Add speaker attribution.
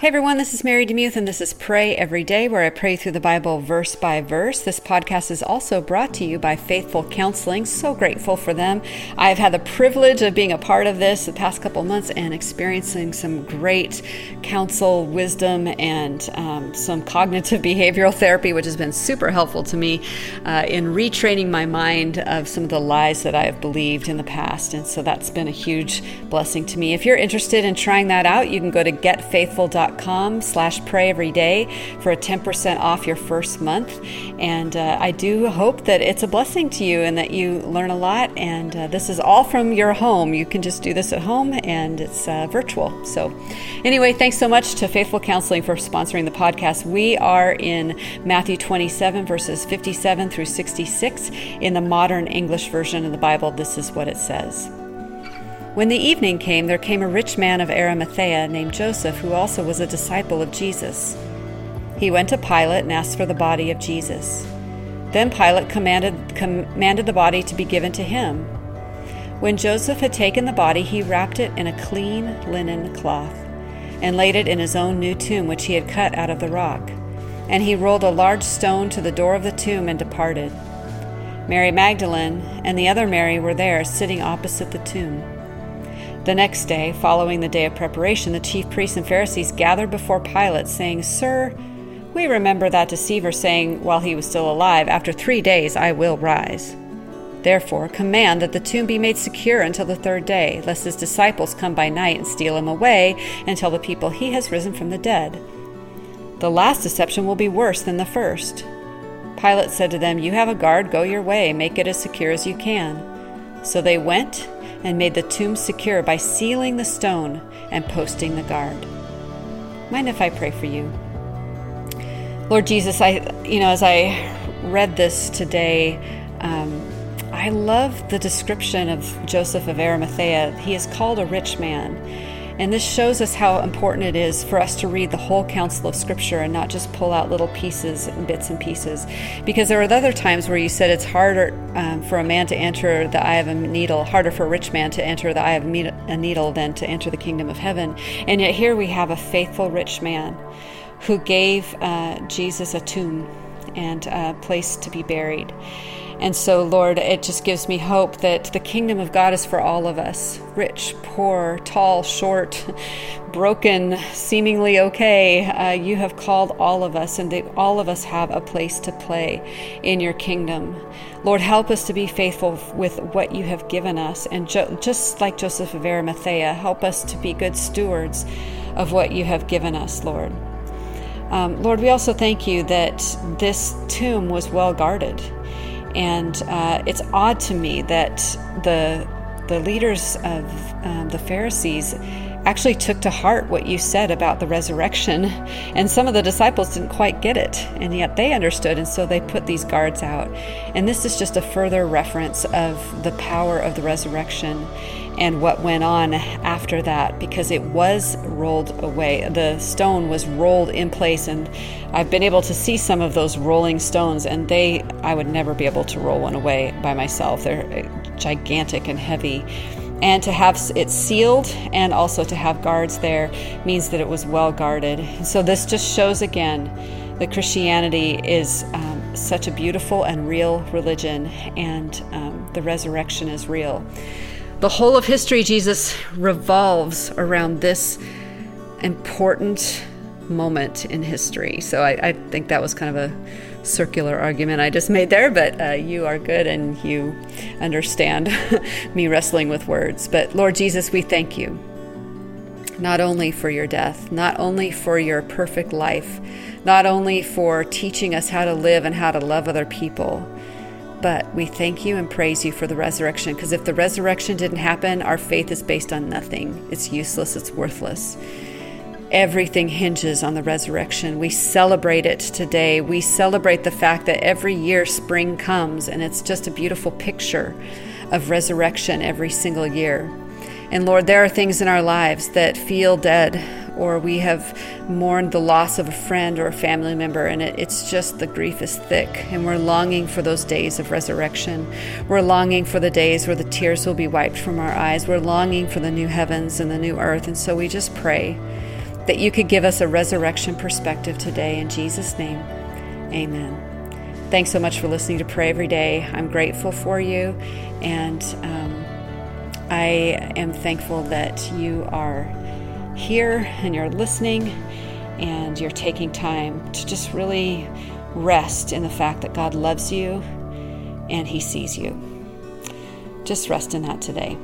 Speaker 1: Hey everyone, this is Mary DeMuth, and this is Pray Every Day, where I pray through the Bible verse by verse. This podcast is also brought to you by Faithful Counseling. So grateful for them. I've had the privilege of being a part of this the past couple months and experiencing some great counsel, wisdom, and um, some cognitive behavioral therapy, which has been super helpful to me uh, in retraining my mind of some of the lies that I have believed in the past. And so that's been a huge blessing to me. If you're interested in trying that out, you can go to getfaithful.com com slash pray every day for a 10% off your first month. And uh, I do hope that it's a blessing to you and that you learn a lot. And uh, this is all from your home. You can just do this at home and it's uh, virtual. So, anyway, thanks so much to Faithful Counseling for sponsoring the podcast. We are in Matthew 27, verses 57 through 66 in the modern English version of the Bible. This is what it says. When the evening came, there came a rich man of Arimathea named Joseph, who also was a disciple of Jesus. He went to Pilate and asked for the body of Jesus. Then Pilate commanded, commanded the body to be given to him. When Joseph had taken the body, he wrapped it in a clean linen cloth and laid it in his own new tomb, which he had cut out of the rock. And he rolled a large stone to the door of the tomb and departed. Mary Magdalene and the other Mary were there, sitting opposite the tomb. The next day, following the day of preparation, the chief priests and Pharisees gathered before Pilate, saying, Sir, we remember that deceiver saying, while he was still alive, After three days I will rise. Therefore, command that the tomb be made secure until the third day, lest his disciples come by night and steal him away and tell the people he has risen from the dead. The last deception will be worse than the first. Pilate said to them, You have a guard, go your way, make it as secure as you can. So they went and made the tomb secure by sealing the stone and posting the guard. Mind if I pray for you? Lord Jesus, I, you know, as I read this today, um, I love the description of Joseph of Arimathea. He is called a rich man. And this shows us how important it is for us to read the whole counsel of Scripture and not just pull out little pieces and bits and pieces. Because there are other times where you said it's harder um, for a man to enter the eye of a needle, harder for a rich man to enter the eye of a needle than to enter the kingdom of heaven. And yet here we have a faithful rich man who gave uh, Jesus a tomb and a place to be buried. And so, Lord, it just gives me hope that the kingdom of God is for all of us rich, poor, tall, short, broken, seemingly okay. Uh, you have called all of us, and they, all of us have a place to play in your kingdom. Lord, help us to be faithful with what you have given us. And jo- just like Joseph of Arimathea, help us to be good stewards of what you have given us, Lord. Um, Lord, we also thank you that this tomb was well guarded. And uh, it's odd to me that the the leaders of um, the Pharisees actually took to heart what you said about the resurrection, and some of the disciples didn't quite get it, and yet they understood, and so they put these guards out. And this is just a further reference of the power of the resurrection and what went on after that because it was rolled away. The stone was rolled in place, and I've been able to see some of those rolling stones, and they, I would never be able to roll one away by myself. They're uh, gigantic and heavy. And to have it sealed and also to have guards there means that it was well guarded. So, this just shows again that Christianity is um, such a beautiful and real religion, and um, the resurrection is real. The whole of history, Jesus revolves around this important moment in history. So I, I, think that was kind of a circular argument I just made there, but uh, you are good and you understand me wrestling with words. But Lord Jesus, we thank you not only for your death, not only for your perfect life, not only for teaching us how to live and how to love other people but we thank you and praise you for the resurrection because if the resurrection didn't happen, our faith is based on nothing. It's useless, it's worthless. Everything hinges on the resurrection. We celebrate it today. We celebrate the fact that every year spring comes, and it's just a beautiful picture of resurrection every single year. And Lord, there are things in our lives that feel dead, or we have mourned the loss of a friend or a family member, and it, it's just the grief is thick, and we're longing for those days of resurrection. We're longing for the days where the tears will be wiped from our eyes. We're longing for the new heavens and the new earth, and so we just pray that you could give us a resurrection perspective today. In Jesus' name, amen. Thanks so much for listening to Pray Every Day. I'm grateful for you, and um, I am thankful that you are here and you're listening and you're taking time to just really rest in the fact that God loves you and He sees you. Just rest in that today.